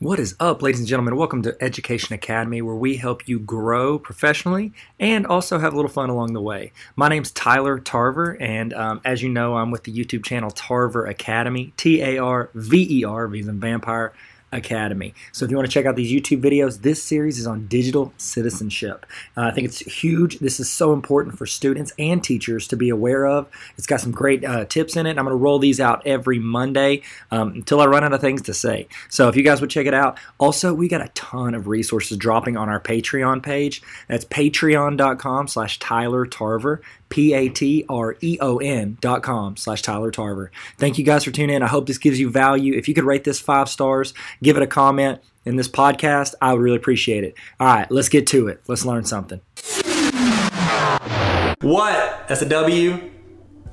What is up, ladies and gentlemen? Welcome to Education Academy, where we help you grow professionally and also have a little fun along the way. My name's Tyler Tarver, and um, as you know, I'm with the YouTube channel Tarver Academy, T A R V E R, V as vampire. Academy. So if you want to check out these YouTube videos, this series is on digital citizenship. Uh, I think it's huge. This is so important for students and teachers to be aware of. It's got some great uh, tips in it. I'm going to roll these out every Monday um, until I run out of things to say. So if you guys would check it out. Also, we got a ton of resources dropping on our Patreon page. That's patreon.com slash Tyler Tarver. P-A-T-R-E-O-N dot com slash Tyler Tarver. Thank you guys for tuning in. I hope this gives you value. If you could rate this five stars, give it a comment in this podcast, I would really appreciate it. All right, let's get to it. Let's learn something. What? That's a W.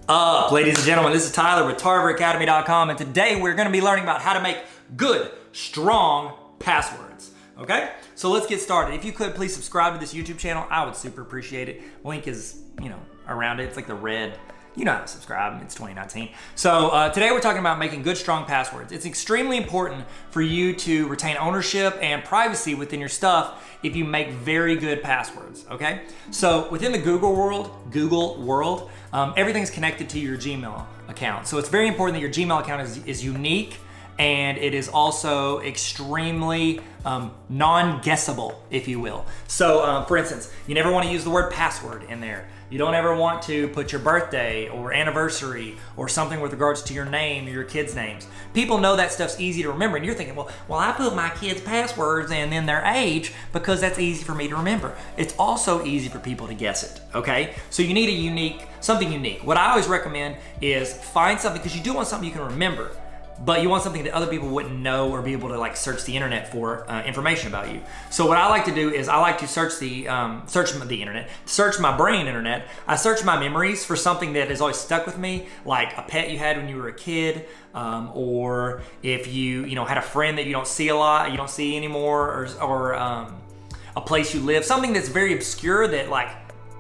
Up, ladies and gentlemen. This is Tyler with TarverAcademy.com, and today we're going to be learning about how to make good, strong passwords. Okay? So let's get started. If you could please subscribe to this YouTube channel, I would super appreciate it. Link is, you know, around it. It's like the red. You know how to subscribe. It's 2019. So uh, today we're talking about making good, strong passwords. It's extremely important for you to retain ownership and privacy within your stuff if you make very good passwords. Okay. So within the Google world, Google world, um, everything's connected to your Gmail account. So it's very important that your Gmail account is, is unique and it is also extremely um, non-guessable, if you will. So, um, for instance, you never want to use the word password in there. You don't ever want to put your birthday or anniversary or something with regards to your name or your kids' names. People know that stuff's easy to remember, and you're thinking, well, well, I put my kids' passwords and then their age because that's easy for me to remember. It's also easy for people to guess it. Okay, so you need a unique, something unique. What I always recommend is find something because you do want something you can remember but you want something that other people wouldn't know or be able to like search the internet for uh, information about you. So what I like to do is I like to search the um, search the internet, search my brain internet. I search my memories for something that has always stuck with me, like a pet you had when you were a kid, um, or if you you know had a friend that you don't see a lot, you don't see anymore, or, or um, a place you live, something that's very obscure that like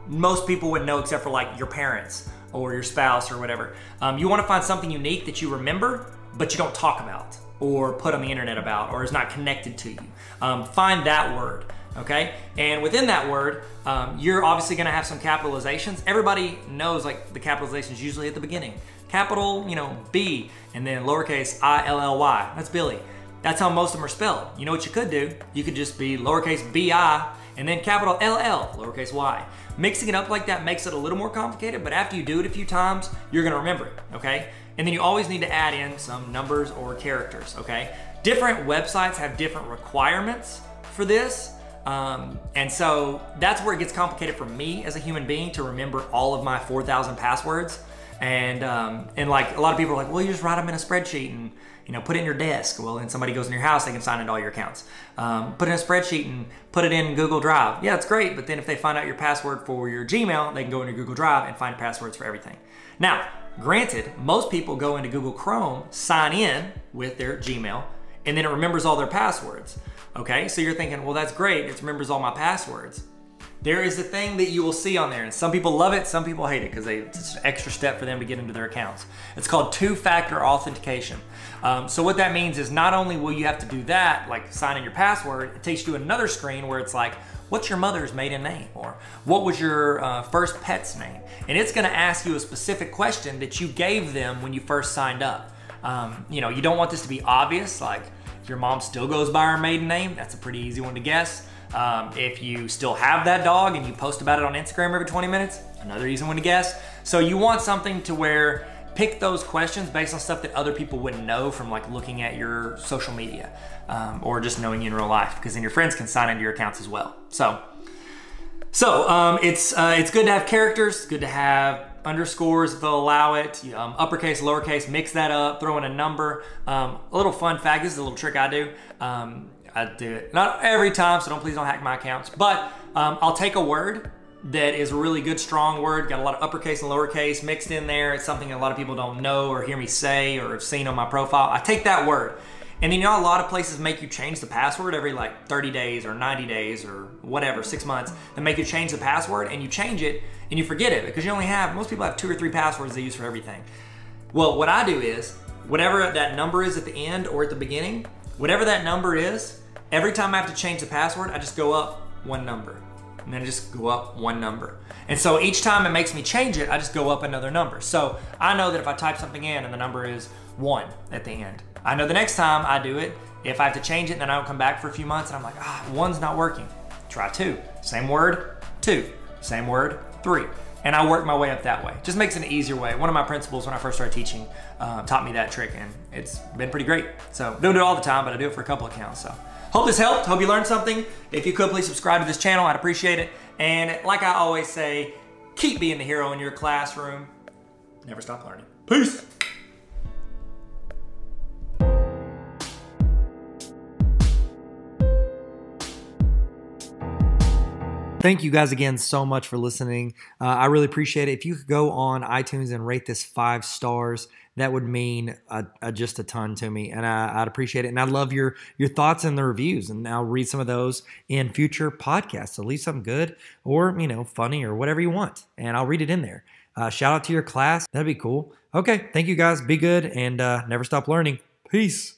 most people wouldn't know except for like your parents or your spouse or whatever. Um, you want to find something unique that you remember but you don't talk about or put on the internet about or is not connected to you. Um, find that word, okay? And within that word, um, you're obviously gonna have some capitalizations. Everybody knows like the capitalizations usually at the beginning. Capital, you know, B, and then lowercase I L L Y. That's Billy. That's how most of them are spelled. You know what you could do? You could just be lowercase B I and then capital L L, lowercase y. Mixing it up like that makes it a little more complicated, but after you do it a few times, you're gonna remember it, okay? And then you always need to add in some numbers or characters, okay? Different websites have different requirements for this. Um, and so that's where it gets complicated for me as a human being to remember all of my 4,000 passwords. And um, and like a lot of people are like, well, you just write them in a spreadsheet and you know put it in your desk. Well, then somebody goes in your house, they can sign into all your accounts. Um, put in a spreadsheet and put it in Google Drive. Yeah, it's great. But then if they find out your password for your Gmail, they can go into Google Drive and find passwords for everything. Now, Granted, most people go into Google Chrome, sign in with their Gmail, and then it remembers all their passwords. Okay, so you're thinking, well, that's great. It remembers all my passwords. There is a thing that you will see on there, and some people love it, some people hate it because it's an extra step for them to get into their accounts. It's called two factor authentication. Um, so, what that means is not only will you have to do that, like sign in your password, it takes you to another screen where it's like, what's your mother's maiden name? Or what was your uh, first pet's name? And it's going to ask you a specific question that you gave them when you first signed up. Um, you know, you don't want this to be obvious, like your mom still goes by her maiden name. That's a pretty easy one to guess. Um, if you still have that dog and you post about it on Instagram every 20 minutes, another easy one to guess. So you want something to where pick those questions based on stuff that other people wouldn't know from like looking at your social media um, or just knowing you in real life because then your friends can sign into your accounts as well. So so um, it's uh, it's good to have characters good to have underscores if they'll allow it um, uppercase lowercase mix that up throw in a number. Um, a little fun fact this is a little trick i do. Um, i do it not every time so don't please don't hack my accounts but um, i'll take a word that is a really good, strong word. Got a lot of uppercase and lowercase mixed in there. It's something a lot of people don't know or hear me say or have seen on my profile. I take that word. And then you know, a lot of places make you change the password every like 30 days or 90 days or whatever, six months, and make you change the password and you change it and you forget it because you only have, most people have two or three passwords they use for everything. Well, what I do is, whatever that number is at the end or at the beginning, whatever that number is, every time I have to change the password, I just go up one number. And then I just go up one number. And so each time it makes me change it, I just go up another number. So I know that if I type something in and the number is one at the end, I know the next time I do it, if I have to change it then I don't come back for a few months and I'm like, ah, one's not working, try two. Same word, two. Same word, three. And I work my way up that way. Just makes it an easier way. One of my principals when I first started teaching uh, taught me that trick and it's been pretty great. So don't do it all the time, but I do it for a couple accounts. So hope this helped. Hope you learned something. If you could please subscribe to this channel, I'd appreciate it. And like I always say, keep being the hero in your classroom. Never stop learning. Peace. Thank you guys again so much for listening. Uh, I really appreciate it. If you could go on iTunes and rate this five stars, that would mean a, a, just a ton to me, and I, would appreciate it. And I love your your thoughts and the reviews, and I'll read some of those in future podcasts. So leave something good or you know funny or whatever you want, and I'll read it in there. Uh, shout out to your class. That'd be cool. Okay, thank you guys. Be good and uh, never stop learning. Peace.